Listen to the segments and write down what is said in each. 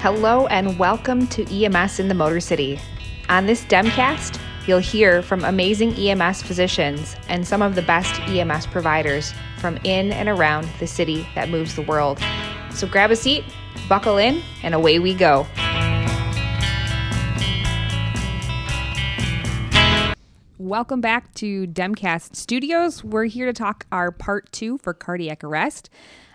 Hello and welcome to EMS in the Motor City. On this Demcast, you'll hear from amazing EMS physicians and some of the best EMS providers from in and around the city that moves the world. So grab a seat, buckle in, and away we go. Welcome back to Demcast Studios. We're here to talk our part two for cardiac arrest.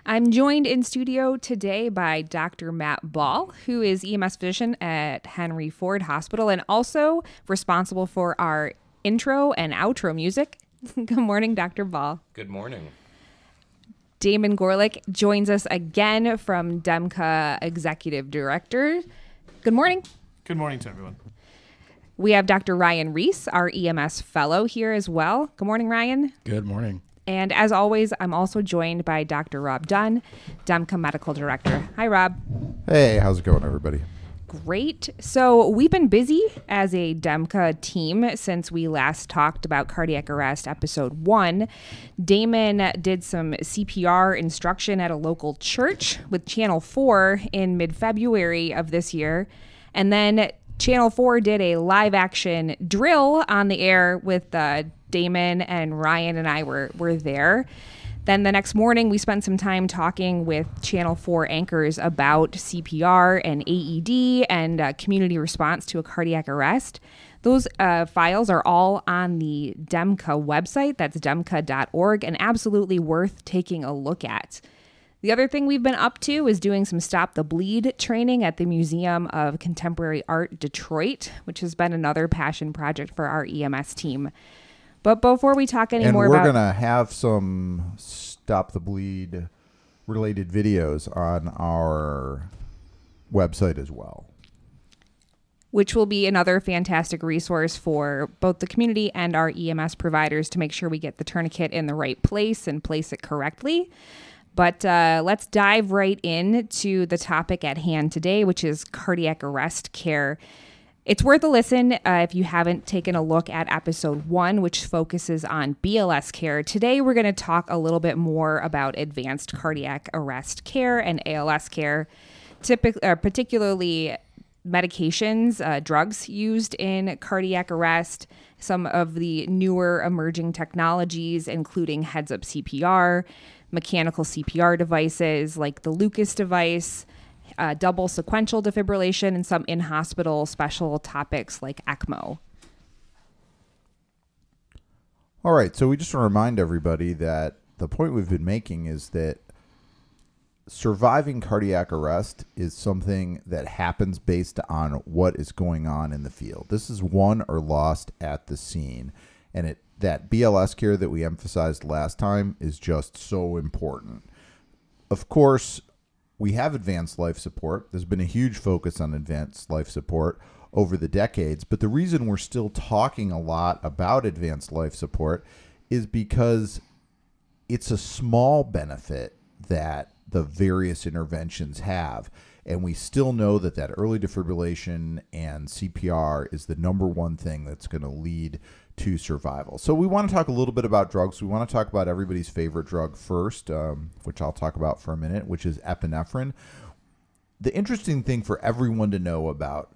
I'm joined in studio today by Dr. Matt Ball, who is EMS physician at Henry Ford Hospital and also responsible for our intro and outro music. Good morning, Dr. Ball. Good morning. Damon Gorlick joins us again from DEMCA Executive Director. Good morning. Good morning to everyone. We have Dr. Ryan Reece, our EMS fellow here as well. Good morning, Ryan. Good morning. And as always, I'm also joined by Dr. Rob Dunne, DEMCA Medical Director. Hi, Rob. Hey, how's it going, everybody? Great. So, we've been busy as a DEMCA team since we last talked about cardiac arrest, episode one. Damon did some CPR instruction at a local church with Channel 4 in mid February of this year. And then Channel 4 did a live action drill on the air with uh, Damon and Ryan and I were, were there. Then the next morning, we spent some time talking with Channel 4 anchors about CPR and AED and uh, community response to a cardiac arrest. Those uh, files are all on the DEMCA website. That's demca.org and absolutely worth taking a look at. The other thing we've been up to is doing some Stop the Bleed training at the Museum of Contemporary Art Detroit, which has been another passion project for our EMS team. But before we talk any more, and more we're about gonna have some stop the bleed related videos on our website as well. which will be another fantastic resource for both the community and our EMS providers to make sure we get the tourniquet in the right place and place it correctly. But uh, let's dive right into the topic at hand today, which is cardiac arrest care. It's worth a listen uh, if you haven't taken a look at episode one, which focuses on BLS care. Today, we're going to talk a little bit more about advanced cardiac arrest care and ALS care, typically, uh, particularly medications, uh, drugs used in cardiac arrest, some of the newer emerging technologies, including heads up CPR, mechanical CPR devices like the Lucas device, uh, double sequential defibrillation, and some in hospital special topics like ECMO. All right, so we just want to remind everybody that the point we've been making is that surviving cardiac arrest is something that happens based on what is going on in the field. This is won or lost at the scene, and it that BLS care that we emphasized last time is just so important. Of course, we have advanced life support. There's been a huge focus on advanced life support over the decades, but the reason we're still talking a lot about advanced life support is because it's a small benefit that the various interventions have and we still know that that early defibrillation and CPR is the number one thing that's going to lead to survival. So we want to talk a little bit about drugs. We want to talk about everybody's favorite drug first, um, which I'll talk about for a minute, which is epinephrine. The interesting thing for everyone to know about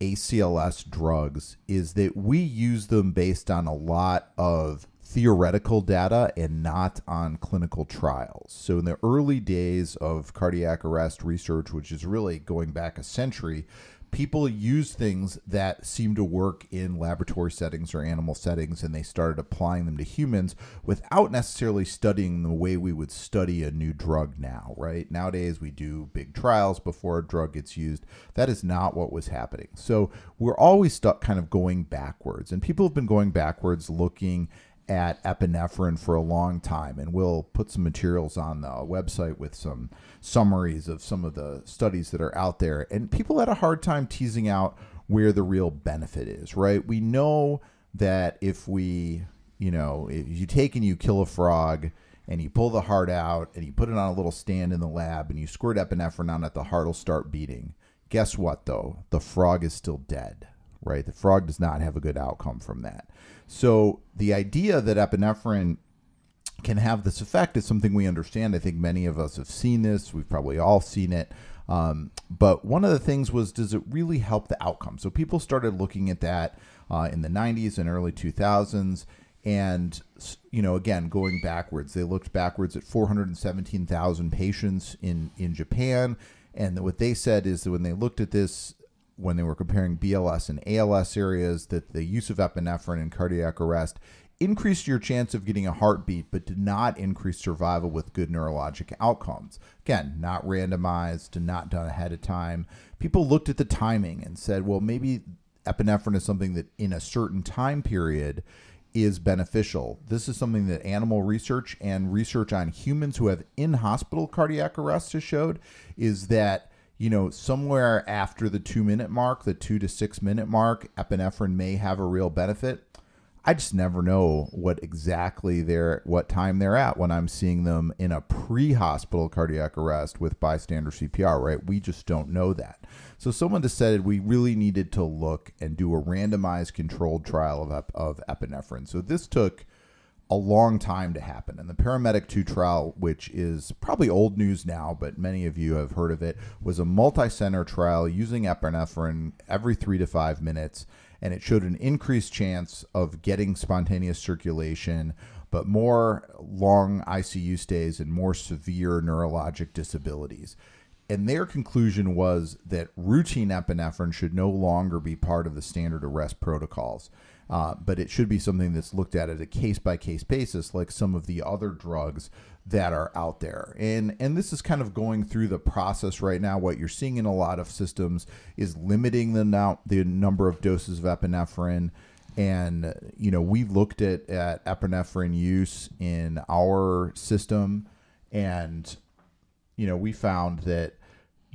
ACLS drugs is that we use them based on a lot of theoretical data and not on clinical trials. So, in the early days of cardiac arrest research, which is really going back a century, people used things that seemed to work in laboratory settings or animal settings and they started applying them to humans without necessarily studying the way we would study a new drug now, right? Nowadays, we do big trials before a drug gets used. That is not what was happening. So, we're always stuck kind of going backwards, and people have been going backwards looking at epinephrine for a long time, and we'll put some materials on the website with some summaries of some of the studies that are out there. And people had a hard time teasing out where the real benefit is, right? We know that if we, you know, if you take and you kill a frog and you pull the heart out and you put it on a little stand in the lab and you squirt epinephrine on it, the heart will start beating. Guess what, though? The frog is still dead, right? The frog does not have a good outcome from that. So the idea that epinephrine can have this effect is something we understand. I think many of us have seen this. We've probably all seen it Um, but one of the things was, does it really help the outcome? So people started looking at that uh, in the 90s and early 2000s. And, you know, again, going backwards, they looked backwards at 417,000 patients in, in Japan. And what they said is that when they looked at this, when they were comparing BLS and ALS areas, that the use of epinephrine in cardiac arrest increased your chance of getting a heartbeat, but did not increase survival with good neurologic outcomes. Again, not randomized, not done ahead of time. People looked at the timing and said, well, maybe epinephrine is something that in a certain time period is beneficial. This is something that animal research and research on humans who have in hospital cardiac arrest has showed is that you know somewhere after the 2 minute mark, the 2 to 6 minute mark, epinephrine may have a real benefit. I just never know what exactly they're what time they're at when I'm seeing them in a pre-hospital cardiac arrest with bystander CPR, right? We just don't know that. So someone decided we really needed to look and do a randomized controlled trial of of epinephrine. So this took a long time to happen. And the Paramedic 2 trial, which is probably old news now, but many of you have heard of it, was a multi center trial using epinephrine every three to five minutes and it showed an increased chance of getting spontaneous circulation, but more long ICU stays and more severe neurologic disabilities. And their conclusion was that routine epinephrine should no longer be part of the standard arrest protocols. Uh, but it should be something that's looked at at a case by case basis, like some of the other drugs that are out there. And and this is kind of going through the process right now. What you're seeing in a lot of systems is limiting the now the number of doses of epinephrine. And you know, we looked at, at epinephrine use in our system and you know, we found that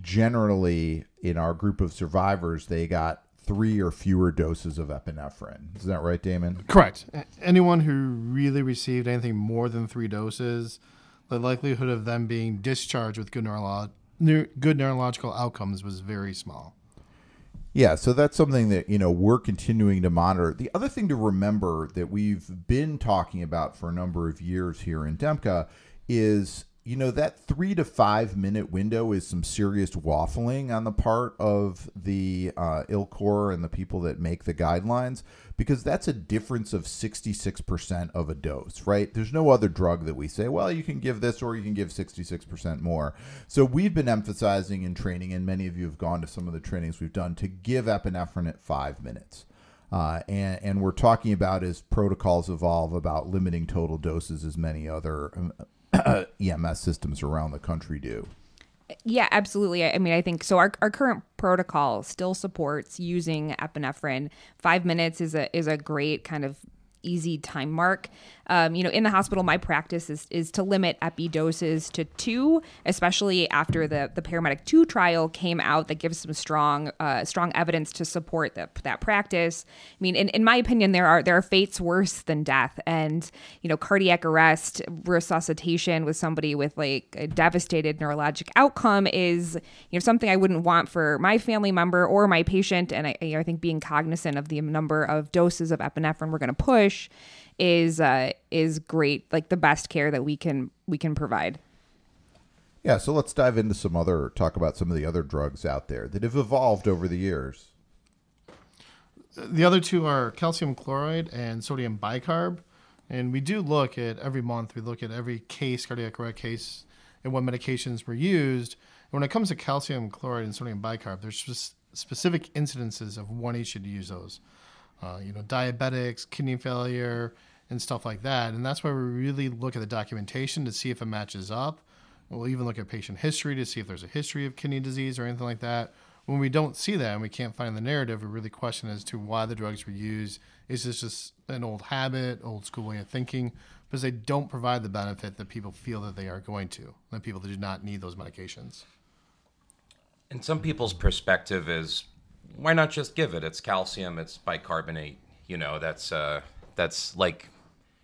generally in our group of survivors, they got three or fewer doses of epinephrine. Is that right, Damon? Correct. Anyone who really received anything more than three doses, the likelihood of them being discharged with good, neurolo- good neurological outcomes was very small. Yeah, so that's something that you know we're continuing to monitor. The other thing to remember that we've been talking about for a number of years here in DEMCA is you know that three to five minute window is some serious waffling on the part of the uh, ILCOR and the people that make the guidelines because that's a difference of 66% of a dose right? There's no other drug that we say well you can give this or you can give 66% more. So we've been emphasizing in training and many of you have gone to some of the trainings we've done to give epinephrine at five minutes. Uh, and, and we're talking about as protocols evolve about limiting total doses as many other um, EMS systems around the country do. Yeah, absolutely. I mean, I think so. Our, our current protocol still supports using epinephrine. Five minutes is a is a great kind of easy time mark. Um, you know, in the hospital, my practice is, is to limit epi doses to two, especially after the, the paramedic two trial came out that gives some strong uh, strong evidence to support that that practice. I mean, in, in my opinion, there are there are fates worse than death, and you know, cardiac arrest, resuscitation with somebody with like a devastated neurologic outcome is you know something I wouldn't want for my family member or my patient, and I, I think being cognizant of the number of doses of epinephrine we're going to push is uh, is great, like the best care that we can we can provide. Yeah, so let's dive into some other talk about some of the other drugs out there that have evolved over the years. The other two are calcium chloride and sodium bicarb. And we do look at every month, we look at every case, cardiac arrest case, and what medications were used. And when it comes to calcium chloride and sodium bicarb, there's just specific incidences of when you should use those. Uh, you know, diabetics, kidney failure, and stuff like that. And that's why we really look at the documentation to see if it matches up. We'll even look at patient history to see if there's a history of kidney disease or anything like that. When we don't see that and we can't find the narrative, we really question as to why the drugs were used. Is this just an old habit, old school way of thinking? Because they don't provide the benefit that people feel that they are going to, that people that do not need those medications. And some people's perspective is, why not just give it? It's calcium, it's bicarbonate. You know, that's uh, that's like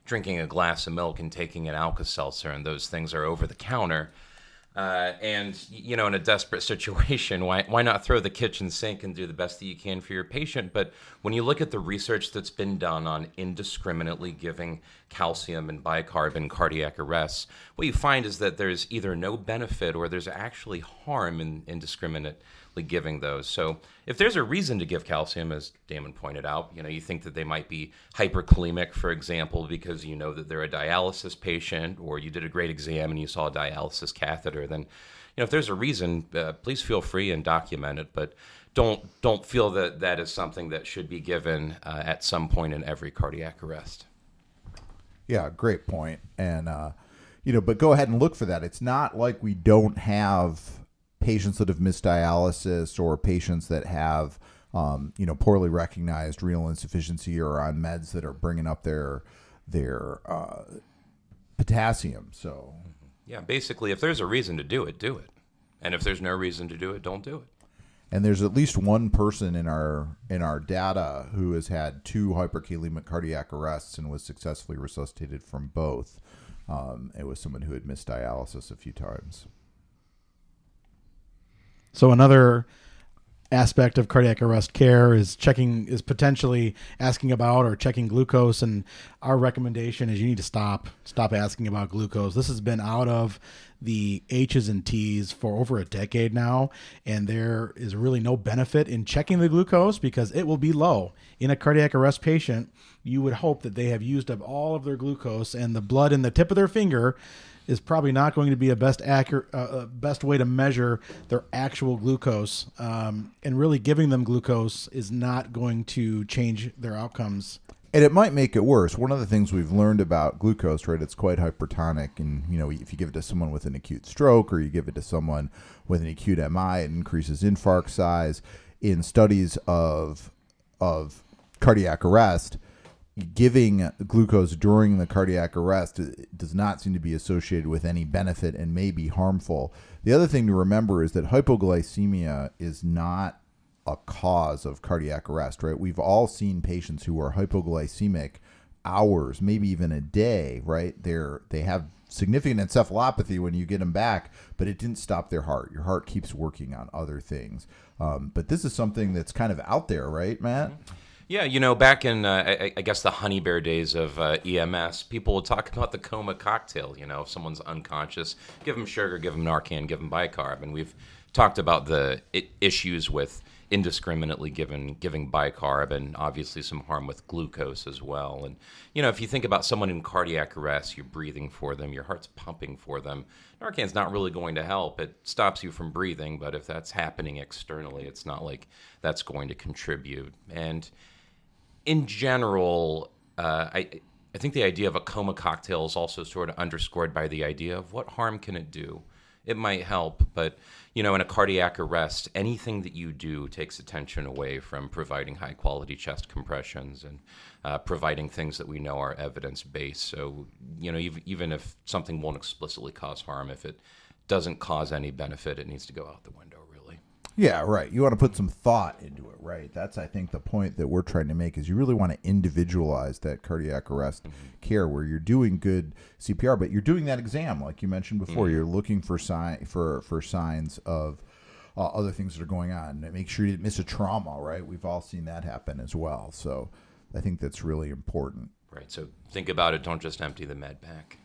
drinking a glass of milk and taking an Alka Seltzer, and those things are over the counter. Uh, and you know, in a desperate situation, why why not throw the kitchen sink and do the best that you can for your patient? But when you look at the research that's been done on indiscriminately giving calcium and bicarb in cardiac arrests, what you find is that there's either no benefit or there's actually harm in indiscriminate giving those. So if there's a reason to give calcium, as Damon pointed out, you know, you think that they might be hyperkalemic, for example, because you know that they're a dialysis patient, or you did a great exam and you saw a dialysis catheter, then, you know, if there's a reason, uh, please feel free and document it. But don't don't feel that that is something that should be given uh, at some point in every cardiac arrest. Yeah, great point. And uh, you know, but go ahead and look for that. It's not like we don't have patients that have missed dialysis or patients that have um, you know poorly recognized renal insufficiency or on meds that are bringing up their their uh, potassium. So yeah, basically, if there's a reason to do it, do it, and if there's no reason to do it, don't do it. And there's at least one person in our in our data who has had two hyperkalemic cardiac arrests and was successfully resuscitated from both. Um, it was someone who had missed dialysis a few times. So another aspect of cardiac arrest care is checking is potentially asking about or checking glucose. And our recommendation is you need to stop stop asking about glucose. This has been out of the h's and t's for over a decade now. And there is really no benefit in checking the glucose because it will be low. In a cardiac arrest patient you would hope that they have used up all of their glucose and the blood in the tip of their finger is probably not going to be a best accurate, uh, uh, best way to measure their actual glucose. Um, and really giving them glucose is not going to change their outcomes. And it might make it worse. One of the things we've learned about glucose, right? It's quite hypertonic, and you know, if you give it to someone with an acute stroke or you give it to someone with an acute MI, it increases infarct size. In studies of of cardiac arrest, giving glucose during the cardiac arrest does not seem to be associated with any benefit and may be harmful. The other thing to remember is that hypoglycemia is not a cause of cardiac arrest, right? We've all seen patients who are hypoglycemic hours, maybe even a day, right? They're they have significant encephalopathy when you get them back, but it didn't stop their heart. Your heart keeps working on other things. Um, but this is something that's kind of out there, right, Matt? Mm-hmm. Yeah, you know, back in uh, I, I, guess the honey bear days of uh, EMS, people would talk about the coma cocktail. You know, if someone's unconscious, give them sugar, give them Narcan, give them bicarb, and we've talked about the issues with indiscriminately given giving bicarb and obviously some harm with glucose as well. And you know, if you think about someone in cardiac arrest, you're breathing for them, your heart's pumping for them. Narcan's not really going to help. It stops you from breathing, but if that's happening externally, it's not like that's going to contribute. And in general, uh, I I think the idea of a coma cocktail is also sort of underscored by the idea of what harm can it do. It might help, but you know, in a cardiac arrest, anything that you do takes attention away from providing high quality chest compressions and uh, providing things that we know are evidence based. So, you know, even, even if something won't explicitly cause harm, if it doesn't cause any benefit, it needs to go out the window. Yeah, right. You want to put some thought into it, right? That's I think the point that we're trying to make is you really want to individualize that cardiac arrest mm-hmm. care where you're doing good CPR, but you're doing that exam like you mentioned before. Mm-hmm. You're looking for sign for for signs of uh, other things that are going on. And Make sure you didn't miss a trauma, right? We've all seen that happen as well. So I think that's really important. Right. So think about it. Don't just empty the med pack.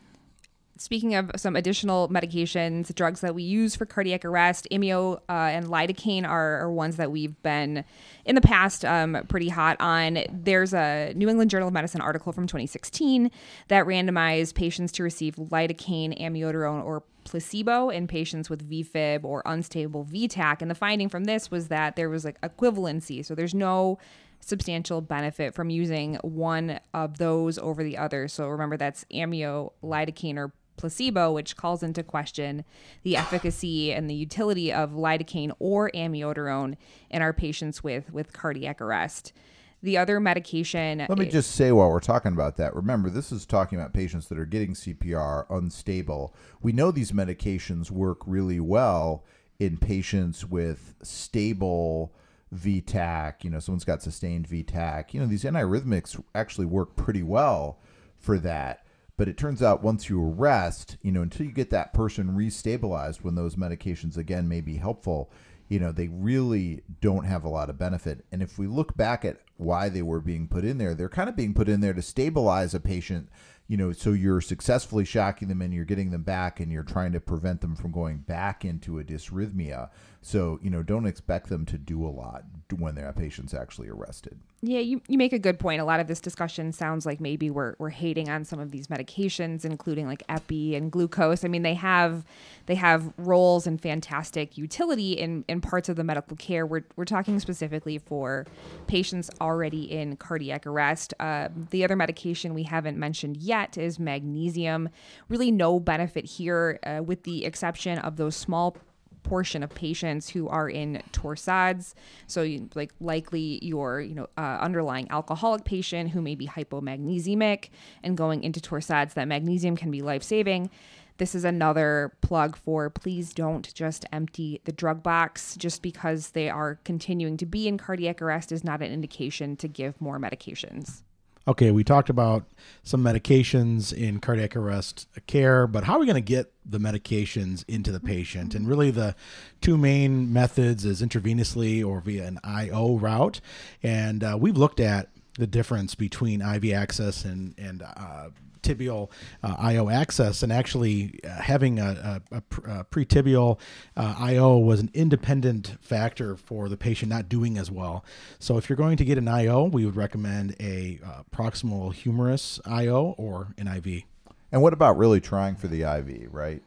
Speaking of some additional medications, drugs that we use for cardiac arrest, amio uh, and lidocaine are, are, ones that we've been in the past um, pretty hot on. There's a New England Journal of Medicine article from 2016 that randomized patients to receive lidocaine, amiodarone, or placebo in patients with VFib or unstable VTach. And the finding from this was that there was like equivalency. So there's no substantial benefit from using one of those over the other. So remember that's amio, lidocaine, or placebo, which calls into question the efficacy and the utility of lidocaine or amiodarone in our patients with, with cardiac arrest. The other medication. Let me just say while we're talking about that, remember, this is talking about patients that are getting CPR unstable. We know these medications work really well in patients with stable VTach. You know, someone's got sustained VTach. You know, these antiarrhythmics actually work pretty well for that But it turns out once you arrest, you know, until you get that person restabilized when those medications again may be helpful, you know, they really don't have a lot of benefit. And if we look back at why they were being put in there, they're kind of being put in there to stabilize a patient, you know, so you're successfully shocking them and you're getting them back and you're trying to prevent them from going back into a dysrhythmia. So, you know, don't expect them to do a lot when their patient's actually arrested. Yeah, you, you make a good point. A lot of this discussion sounds like maybe we're, we're hating on some of these medications, including like epi and glucose. I mean, they have they have roles and fantastic utility in, in parts of the medical care. We're, we're talking specifically for patients already in cardiac arrest. Uh, the other medication we haven't mentioned yet is magnesium. Really, no benefit here, uh, with the exception of those small portion of patients who are in torsades. So, you, like likely your you know uh, underlying alcoholic patient who may be hypomagnesemic and going into torsades, that magnesium can be life saving. This is another plug for please don't just empty the drug box. Just because they are continuing to be in cardiac arrest is not an indication to give more medications. Okay, we talked about some medications in cardiac arrest care, but how are we going to get the medications into the patient? And really, the two main methods is intravenously or via an IO route. And uh, we've looked at the difference between IV access and and uh, tibial uh, IO access, and actually uh, having a, a, a pre-tibial uh, IO was an independent factor for the patient not doing as well. So if you're going to get an IO, we would recommend a uh, proximal humerus IO or an IV. And what about really trying for the IV, right?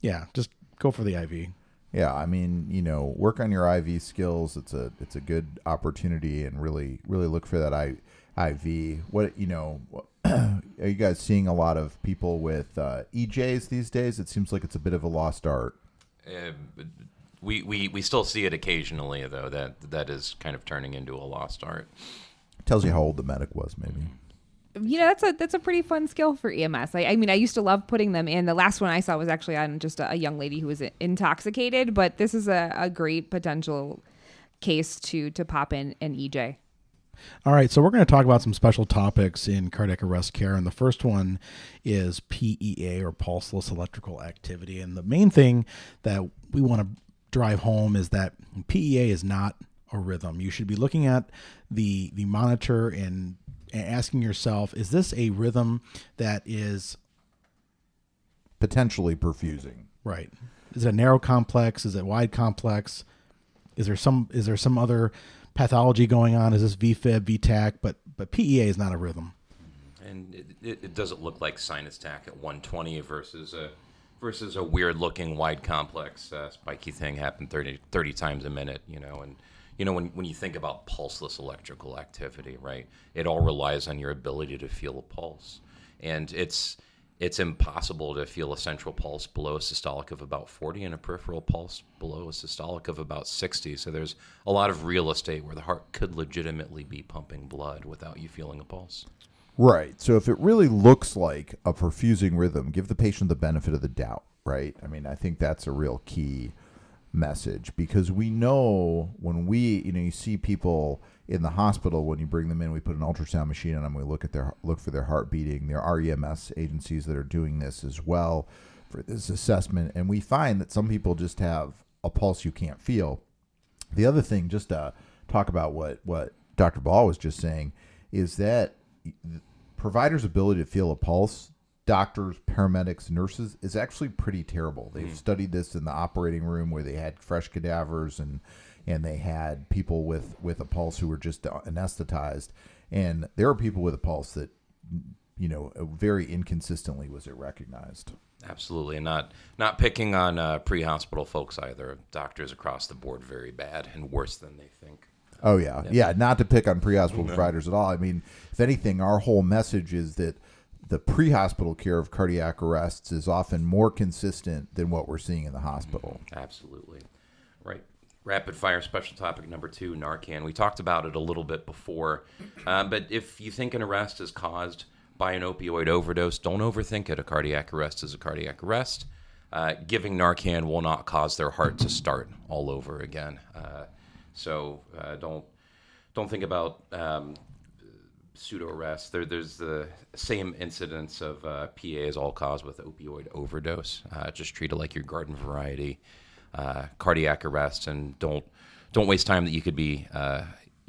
Yeah, just go for the IV. Yeah, I mean, you know, work on your IV skills. It's a it's a good opportunity, and really really look for that I, IV. What you know, are you guys seeing a lot of people with uh, EJs these days? It seems like it's a bit of a lost art. Uh, we, we we still see it occasionally, though. That that is kind of turning into a lost art. Tells you how old the medic was, maybe. You know that's a that's a pretty fun skill for EMS. I, I mean, I used to love putting them in. The last one I saw was actually on just a, a young lady who was intoxicated, but this is a, a great potential case to to pop in an EJ. All right, so we're going to talk about some special topics in cardiac arrest care, and the first one is PEA or pulseless electrical activity. And the main thing that we want to drive home is that PEA is not a rhythm. You should be looking at the the monitor and, and asking yourself, is this a rhythm that is Potentially perfusing. right? Is it a narrow complex? Is it wide complex? Is there some is there some other pathology going on? Is this VFib, VTach? But but PEA is not a rhythm. And it, it, it doesn't look like sinus tach at 120 versus a versus a weird looking wide complex uh, spiky thing happened 30, 30 times a minute, you know. And you know when when you think about pulseless electrical activity, right? It all relies on your ability to feel a pulse, and it's it's impossible to feel a central pulse below a systolic of about 40 and a peripheral pulse below a systolic of about 60. So there's a lot of real estate where the heart could legitimately be pumping blood without you feeling a pulse. Right. So if it really looks like a perfusing rhythm, give the patient the benefit of the doubt, right? I mean, I think that's a real key message because we know when we, you know, you see people in the hospital when you bring them in, we put an ultrasound machine on them, we look at their look for their heart beating. There are EMS agencies that are doing this as well for this assessment, and we find that some people just have a pulse you can't feel. The other thing, just to talk about what what Dr. Ball was just saying, is that providers' ability to feel a pulse, doctors, paramedics, nurses, is actually pretty terrible. They've studied this in the operating room where they had fresh cadavers and and they had people with with a pulse who were just anesthetized, and there are people with a pulse that you know very inconsistently was it recognized. Absolutely, and not not picking on uh, pre-hospital folks either. Doctors across the board very bad and worse than they think. Oh yeah, yeah. Not to pick on pre-hospital providers at all. I mean, if anything, our whole message is that the pre-hospital care of cardiac arrests is often more consistent than what we're seeing in the hospital. Absolutely, right. Rapid fire special topic number two: Narcan. We talked about it a little bit before, um, but if you think an arrest is caused by an opioid overdose, don't overthink it. A cardiac arrest is a cardiac arrest. Uh, giving Narcan will not cause their heart to start all over again. Uh, so uh, don't don't think about um, pseudo arrest. There, there's the same incidence of uh, PAs all caused with opioid overdose. Uh, just treat it like your garden variety uh, cardiac arrest, and don't don't waste time that you could be uh,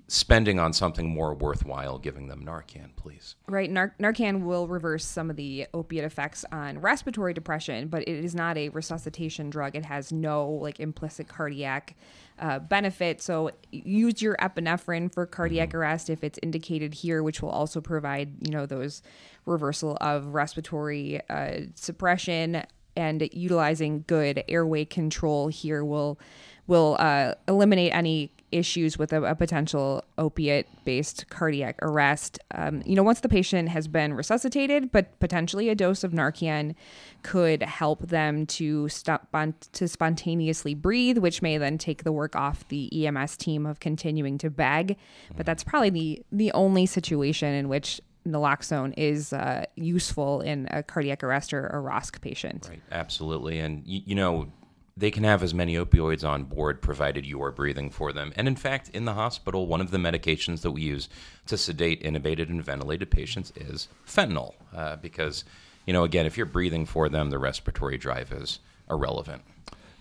spending on something more worthwhile. Giving them Narcan, please. Right. Nar- Narcan will reverse some of the opiate effects on respiratory depression, but it is not a resuscitation drug. It has no like implicit cardiac uh, benefit. So use your epinephrine for cardiac arrest if it's indicated here, which will also provide you know those reversal of respiratory uh, suppression and utilizing good airway control here will will uh, eliminate any issues with a, a potential opiate based cardiac arrest. Um, you know, once the patient has been resuscitated, but potentially a dose of Narcan could help them to stop on, to spontaneously breathe, which may then take the work off the EMS team of continuing to bag. But that's probably the the only situation in which naloxone is uh, useful in a cardiac arrest or a ROSC patient. Right, absolutely. And, you, you know, they can have as many opioids on board provided you are breathing for them. And in fact, in the hospital, one of the medications that we use to sedate intubated and ventilated patients is fentanyl. Uh, because, you know, again, if you're breathing for them, the respiratory drive is irrelevant.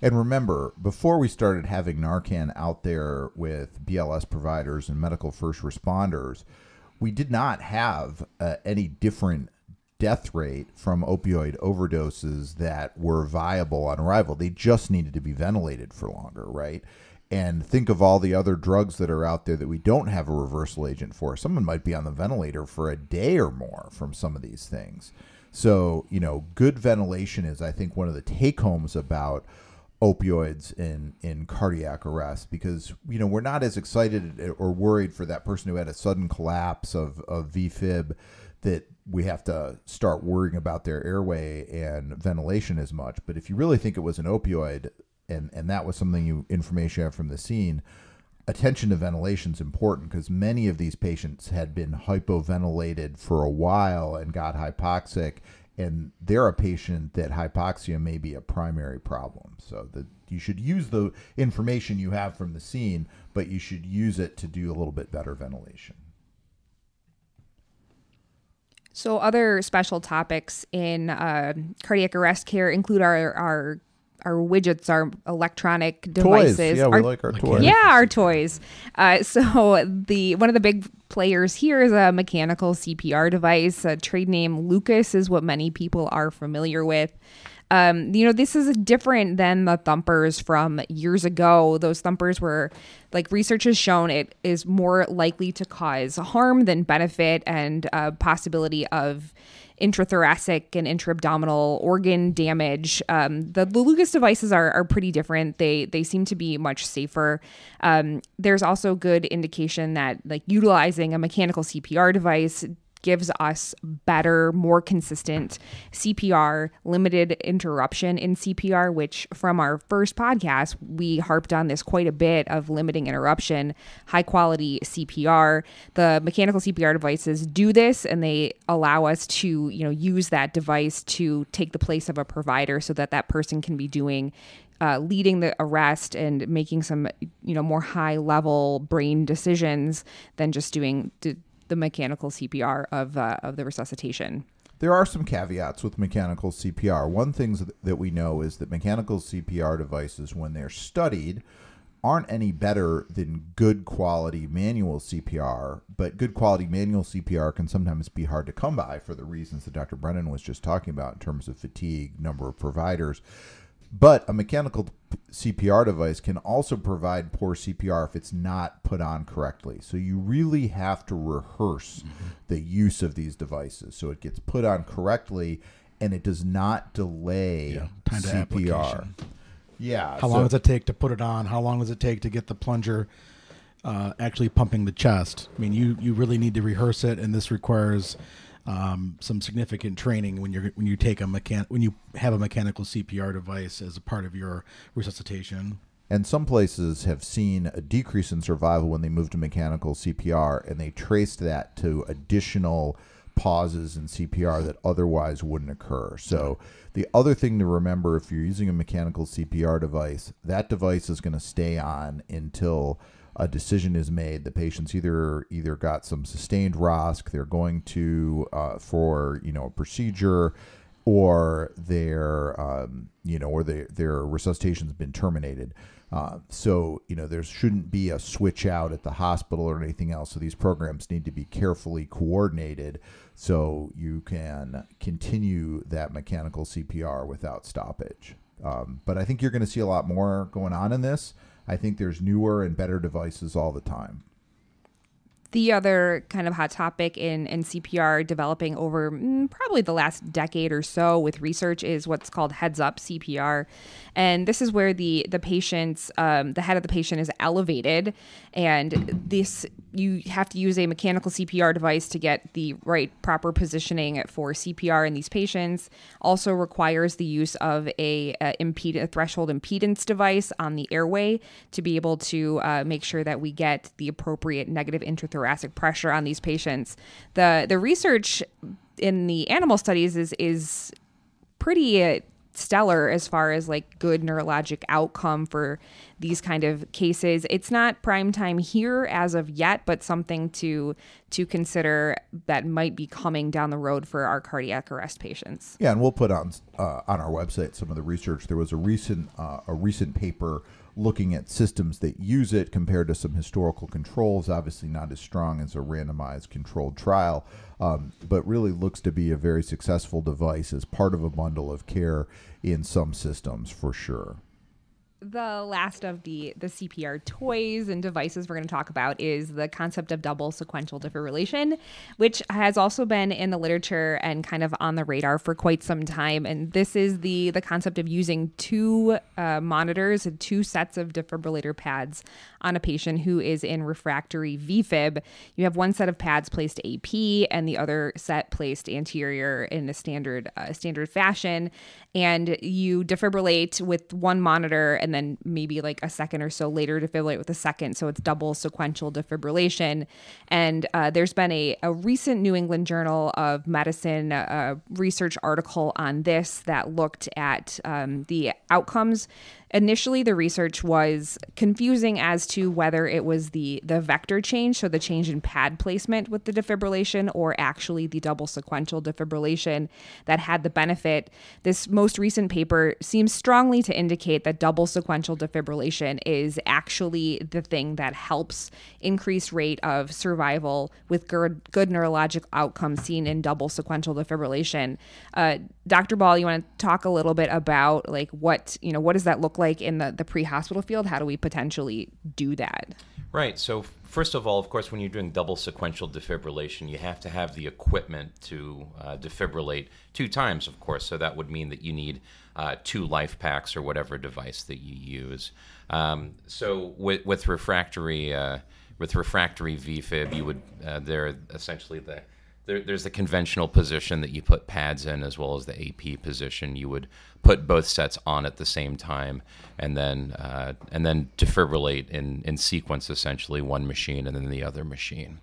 And remember, before we started having Narcan out there with BLS providers and medical first responders, we did not have uh, any different death rate from opioid overdoses that were viable on arrival. They just needed to be ventilated for longer, right? And think of all the other drugs that are out there that we don't have a reversal agent for. Someone might be on the ventilator for a day or more from some of these things. So, you know, good ventilation is, I think, one of the take homes about opioids in in cardiac arrest because you know we're not as excited or worried for that person who had a sudden collapse of of VFib that we have to start worrying about their airway and ventilation as much but if you really think it was an opioid and and that was something you information you have from the scene attention to ventilation is important because many of these patients had been hypoventilated for a while and got hypoxic and they're a patient that hypoxia may be a primary problem. So that you should use the information you have from the scene, but you should use it to do a little bit better ventilation. So other special topics in uh, cardiac arrest care include our our our widgets, our electronic devices. Toys. Yeah, we like our toys. Yeah, our toys. Uh, so the one of the big players here is a mechanical CPR device. A trade name Lucas is what many people are familiar with. Um, you know, this is different than the thumpers from years ago. Those thumpers were, like, research has shown it is more likely to cause harm than benefit and uh, possibility of intrathoracic and intra-abdominal organ damage. Um, the, the Lucas devices are, are pretty different. They they seem to be much safer. Um, there's also good indication that like utilizing a mechanical CPR device gives us better, more consistent CPR, limited interruption in CPR, which from our first podcast, we harped on this quite a bit of limiting interruption, high quality CPR. The mechanical CPR devices do this and they allow us to, you know, use that device to take the place of a provider so that that person can be doing uh, leading the arrest and making some you know more high level brain decisions than just doing the mechanical CPR of uh, of the resuscitation. There are some caveats with mechanical CPR. One thing that we know is that mechanical CPR devices, when they're studied, aren't any better than good quality manual CPR, but good quality manual CPR can sometimes be hard to come by for the reasons that Dr. Brennan was just talking about in terms of fatigue, number of providers. But a mechanical CPR device can also provide poor CPR if it's not put on correctly. So you really have to rehearse mm-hmm. the use of these devices so it gets put on correctly and it does not delay yeah, time CPR. Yeah. How so, long does it take to put it on? How long does it take to get the plunger uh, actually pumping the chest? I mean, you you really need to rehearse it, and this requires um, some significant training when you're when you take a mechan when you have a mechanical CPR device as a part of your resuscitation. And some places have seen a decrease in survival when they move to mechanical CPR, and they traced that to additional pauses in CPR that otherwise wouldn't occur. So, the other thing to remember if you're using a mechanical CPR device, that device is going to stay on until a decision is made. The patient's either either got some sustained ROSC, they're going to uh, for you know a procedure, or their um, you know or their their resuscitation's been terminated. Uh, so you know there shouldn't be a switch out at the hospital or anything else. So these programs need to be carefully coordinated so you can continue that mechanical CPR without stoppage. Um, but I think you're going to see a lot more going on in this. I think there's newer and better devices all the time. The other kind of hot topic in, in CPR developing over mm, probably the last decade or so with research is what's called heads up CPR. And this is where the, the patient's, um, the head of the patient is elevated. And this, you have to use a mechanical CPR device to get the right proper positioning for CPR in these patients. Also requires the use of a, a, imped- a threshold impedance device on the airway to be able to uh, make sure that we get the appropriate negative intrathoracic thoracic pressure on these patients. The the research in the animal studies is is pretty uh, stellar as far as like good neurologic outcome for these kind of cases. It's not prime time here as of yet, but something to to consider that might be coming down the road for our cardiac arrest patients. Yeah, and we'll put on uh, on our website some of the research. There was a recent uh, a recent paper looking at systems that use it compared to some historical controls. Obviously, not as strong as a randomized controlled trial, um, but really looks to be a very successful device as part of a bundle of care in some systems for sure the last of the the CPR toys and devices we're going to talk about is the concept of double sequential defibrillation, which has also been in the literature and kind of on the radar for quite some time. And this is the the concept of using two uh, monitors and two sets of defibrillator pads on a patient who is in refractory VFib. You have one set of pads placed AP and the other set placed anterior in a standard uh, standard fashion, and you defibrillate with one monitor and then maybe like a second or so later defibrillate with a second. So it's double sequential defibrillation. And uh, there's been a, a recent New England Journal of Medicine uh, research article on this that looked at um, the outcomes initially the research was confusing as to whether it was the the vector change so the change in pad placement with the defibrillation or actually the double sequential defibrillation that had the benefit. This most recent paper seems strongly to indicate that double sequential defibrillation is actually the thing that helps increase rate of survival with good, good neurologic outcomes seen in double sequential defibrillation. Uh, dr ball you want to talk a little bit about like what you know what does that look like like in the, the pre-hospital field how do we potentially do that? Right. So first of all of course when you're doing double sequential defibrillation you have to have the equipment to uh, defibrillate two times of course. So that would mean that you need uh, two LIFEPAKs or whatever device that you use. Um, so with, with refractory uh, with refractory vfib you would uh, they're essentially the there, there's the conventional position that you put pads in as well as the AP position. You would put both sets on at the same time, and then uh, and then defibrillate in in sequence, essentially one machine and then the other machine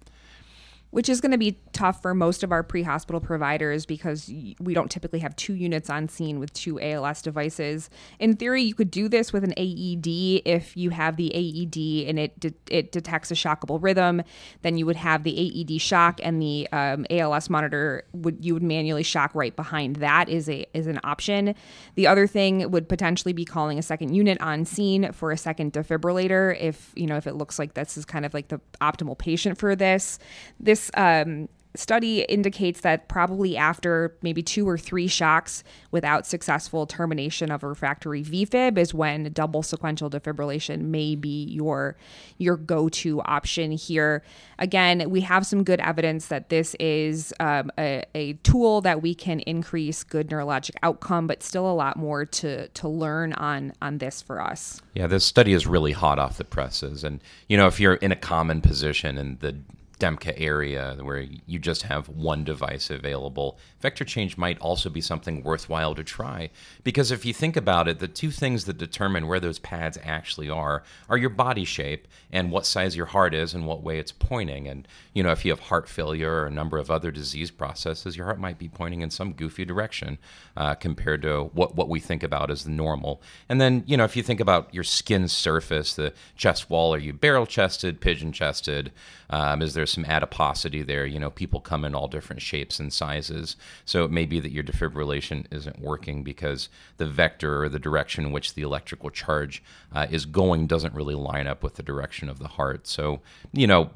which is going to be tough for most of our pre-hospital providers because we don't typically have two units on scene with two ALS devices. In theory, you could do this with an AED if you have the AED and it de- it detects a shockable rhythm. Then you would have the AED shock and the um, ALS monitor would you would manually shock right behind that is a is an option. The other thing would potentially be calling a second unit on scene for a second defibrillator if you know if it looks like this is kind of like the optimal patient for this. This this um, study indicates that probably after maybe two or three shocks without successful termination of a refractory VFib is when double sequential defibrillation may be your your go-to option here. Again, we have some good evidence that this is um, a, a tool that we can increase good neurologic outcome, but still a lot more to to learn on on this for us. Yeah, this study is really hot off the presses, and you know if you're in a common position and the DEMCA area where you just have one device available, vector change might also be something worthwhile to try. Because if you think about it, the two things that determine where those pads actually are are your body shape and what size your heart is and what way it's pointing. And, you know, if you have heart failure or a number of other disease processes, your heart might be pointing in some goofy direction uh, compared to what, what we think about as the normal. And then, you know, if you think about your skin surface, the chest wall, are you barrel chested, pigeon chested? Um, is there some adiposity there? You know, people come in all different shapes and sizes. So it may be that your defibrillation isn't working because the vector or the direction in which the electrical charge uh, is going doesn't really line up with the direction of the heart. So, you know,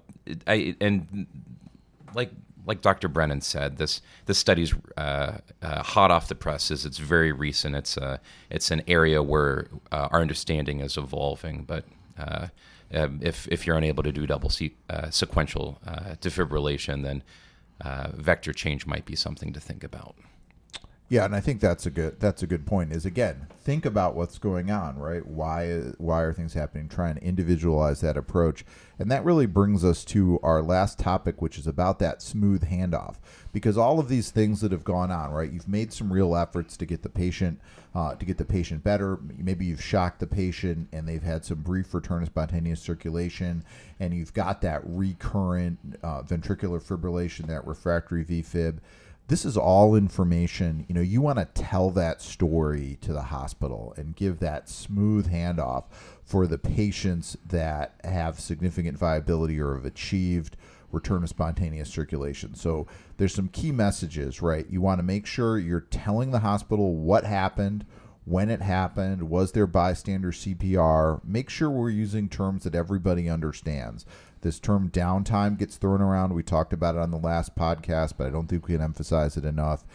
I, and like like Dr. Brennan said, this this study's uh, uh, hot off the presses. It's very recent. It's uh, it's an area where uh, our understanding is evolving. But uh, um, if if you're unable to do double se- uh, sequential defibrillation, then vector change might be something to think about. Yeah, and I think that's a good that's a good point. Is again, think about what's going on, right? Why why are things happening? Try and individualize that approach, and that really brings us to our last topic, which is about that smooth handoff. Because all of these things that have gone on, right? You've made some real efforts to get the patient uh, to get the patient better. Maybe you've shocked the patient, and they've had some brief return of spontaneous circulation, and you've got that recurrent uh, ventricular fibrillation, that refractory VFib this is all information. You know, you want to tell that story to the hospital and give that smooth handoff for the patients that have significant viability or have achieved return of spontaneous circulation. So there's some key messages, right? You want to make sure you're telling the hospital what happened, when it happened, was there bystander CPR. Make sure we're using terms that everybody understands. This term downtime gets thrown around. We talked about it on the last podcast, but I don't think we can emphasize it enough.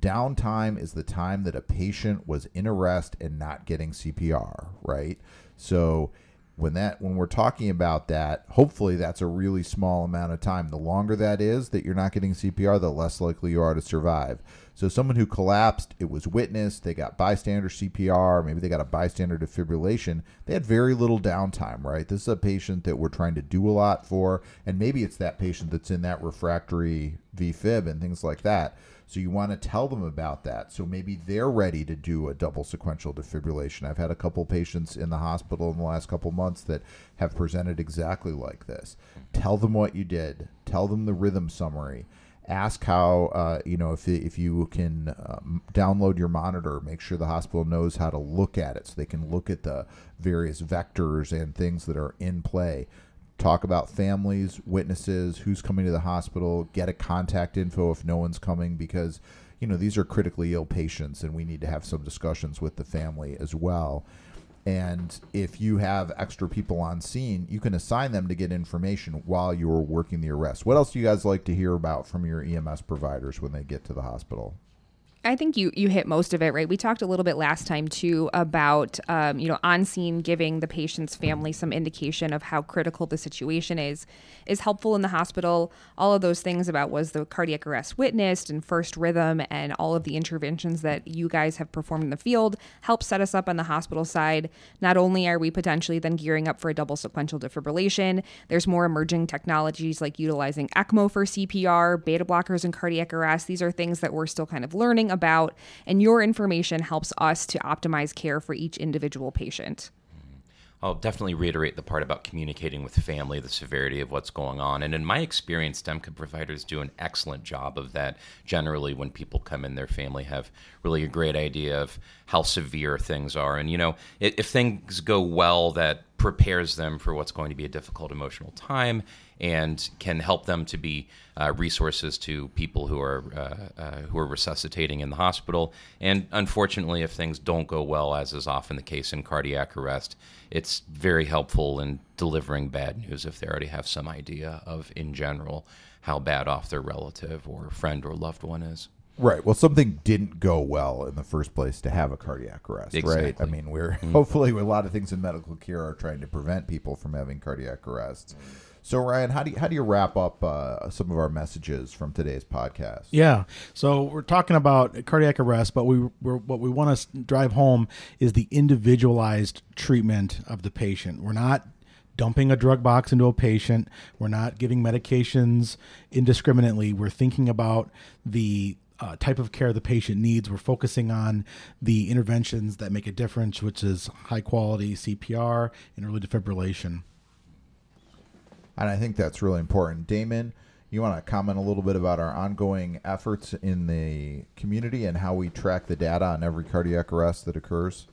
Downtime is the time that a patient was in arrest and not getting CPR, right? So when that when we're talking about that, hopefully that's a really small amount of time. The longer that is that you're not getting CPR, the less likely you are to survive. So someone who collapsed, it was witnessed, they got bystander CPR, maybe they got a bystander defibrillation. They had very little downtime, right? This is a patient that we're trying to do a lot for, and maybe it's that patient that's in that refractory VFib and things like that. So you want to tell them about that. So maybe they're ready to do a double sequential defibrillation. I've had a couple patients in the hospital in the last couple months that have presented exactly like this. Tell them what you did. Tell them the rhythm summary ask how uh, you know if if you can um, download your monitor make sure the hospital knows how to look at it so they can look at the various vectors and things that are in play talk about families witnesses who's coming to the hospital get a contact info if no one's coming because you know these are critically ill patients and we need to have some discussions with the family as well and if you have extra people on scene, you can assign them to get information while you're working the arrest. What else do you guys like to hear about from your EMS providers when they get to the hospital? I think you you hit most of it, right? We talked a little bit last time too about um, you know on scene giving the patient's family some indication of how critical the situation is is helpful in the hospital. All of those things about was the cardiac arrest witnessed and first rhythm and all of the interventions that you guys have performed in the field help set us up on the hospital side. Not only are we potentially then gearing up for a double sequential defibrillation, there's more emerging technologies like utilizing ECMO for CPR, beta blockers and cardiac arrest. These are things that we're still kind of learning about, and your information helps us to optimize care for each individual patient. I'll definitely reiterate the part about communicating with family the severity of what's going on. And in my experience, DEMCA providers do an excellent job of that. Generally, when people come in, their family have really a great idea of how severe things are. And, you know, if things go well, that prepares them for what's going to be a difficult emotional time and can help them to be uh, resources to people who are uh, uh, who are resuscitating in the hospital. And unfortunately, if things don't go well, as is often the case in cardiac arrest, it's very helpful in delivering bad news if they already have some idea of, in general, how bad off their relative or friend or loved one is. Right. Well, something didn't go well in the first place to have a cardiac arrest, exactly. right? I mean, we're mm-hmm. hopefully a lot of things in medical care are trying to prevent people from having cardiac arrests. So Ryan, how do you, how do you wrap up uh, some of our messages from today's podcast? Yeah, so we're talking about cardiac arrest, but we what we want to drive home is the individualized treatment of the patient. We're not dumping a drug box into a patient. We're not giving medications indiscriminately. We're thinking about the uh, type of care the patient needs. We're focusing on the interventions that make a difference, which is high quality CPR and early defibrillation. And I think that's really important. Damon, you want to comment a little bit about our ongoing efforts in the community and how we track the data on every cardiac arrest that occurs?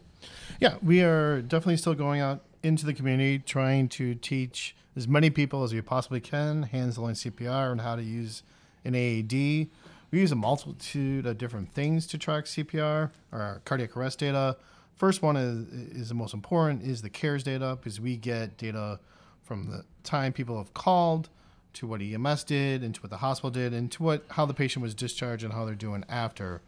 Yeah, we are definitely still going out into the community trying to teach as many people as we possibly can hands-on CPR and how to use an AED. We use a multitude of different things to track CPR or cardiac arrest data. First one is, is the most important is the CARES data because we get data from the time people have called to what EMS did and to what the hospital did and to what how the patient was discharged and how they're doing after.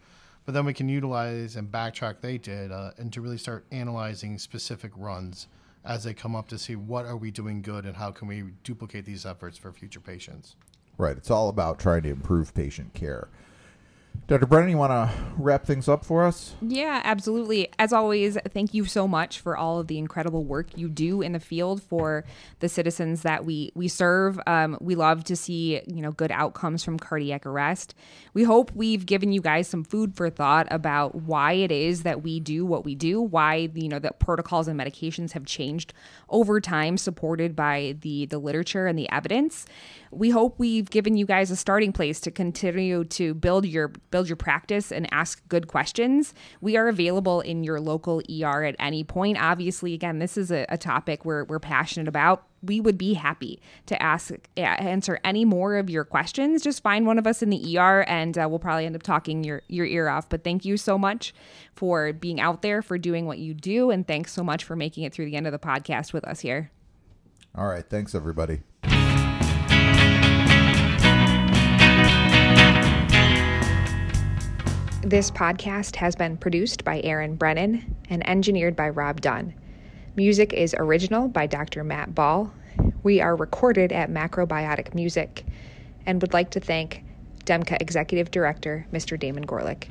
But then we can utilize and backtrack they data uh, and to really start analyzing specific runs as they come up to see what are we doing good and how can we duplicate these efforts for future patients. Right. It's all about trying to improve patient care. Dr. Brennan, you want to wrap things up for us? Yeah, absolutely. As always, thank you so much for all of the incredible work you do in the field for the citizens that we we serve. Um, we love to see you know good outcomes from cardiac arrest. We hope we've given you guys some food for thought about why it is that we do what we do, why you know the protocols and medications have changed over time, supported by the the literature and the evidence. We hope we've given you guys a starting place to continue to build your build your practice and ask good questions. We are available in your local ER at any point. Obviously, again, this is a, a topic we're, we're passionate about. We would be happy to ask answer any more of your questions. Just find one of us in the ER, and uh, we'll probably end up talking your your ear off. But thank you so much for being out there, for doing what you do, and thanks so much for making it through the end of the podcast with us here. All right, thanks everybody. This podcast has been produced by Aaron Brennan and engineered by Rob Dunne. Music is original by Dr. Matt Ball. We are recorded at Macrobiotic Music and would like to thank DEMCA Executive Director, Mr. Damon Gorlick.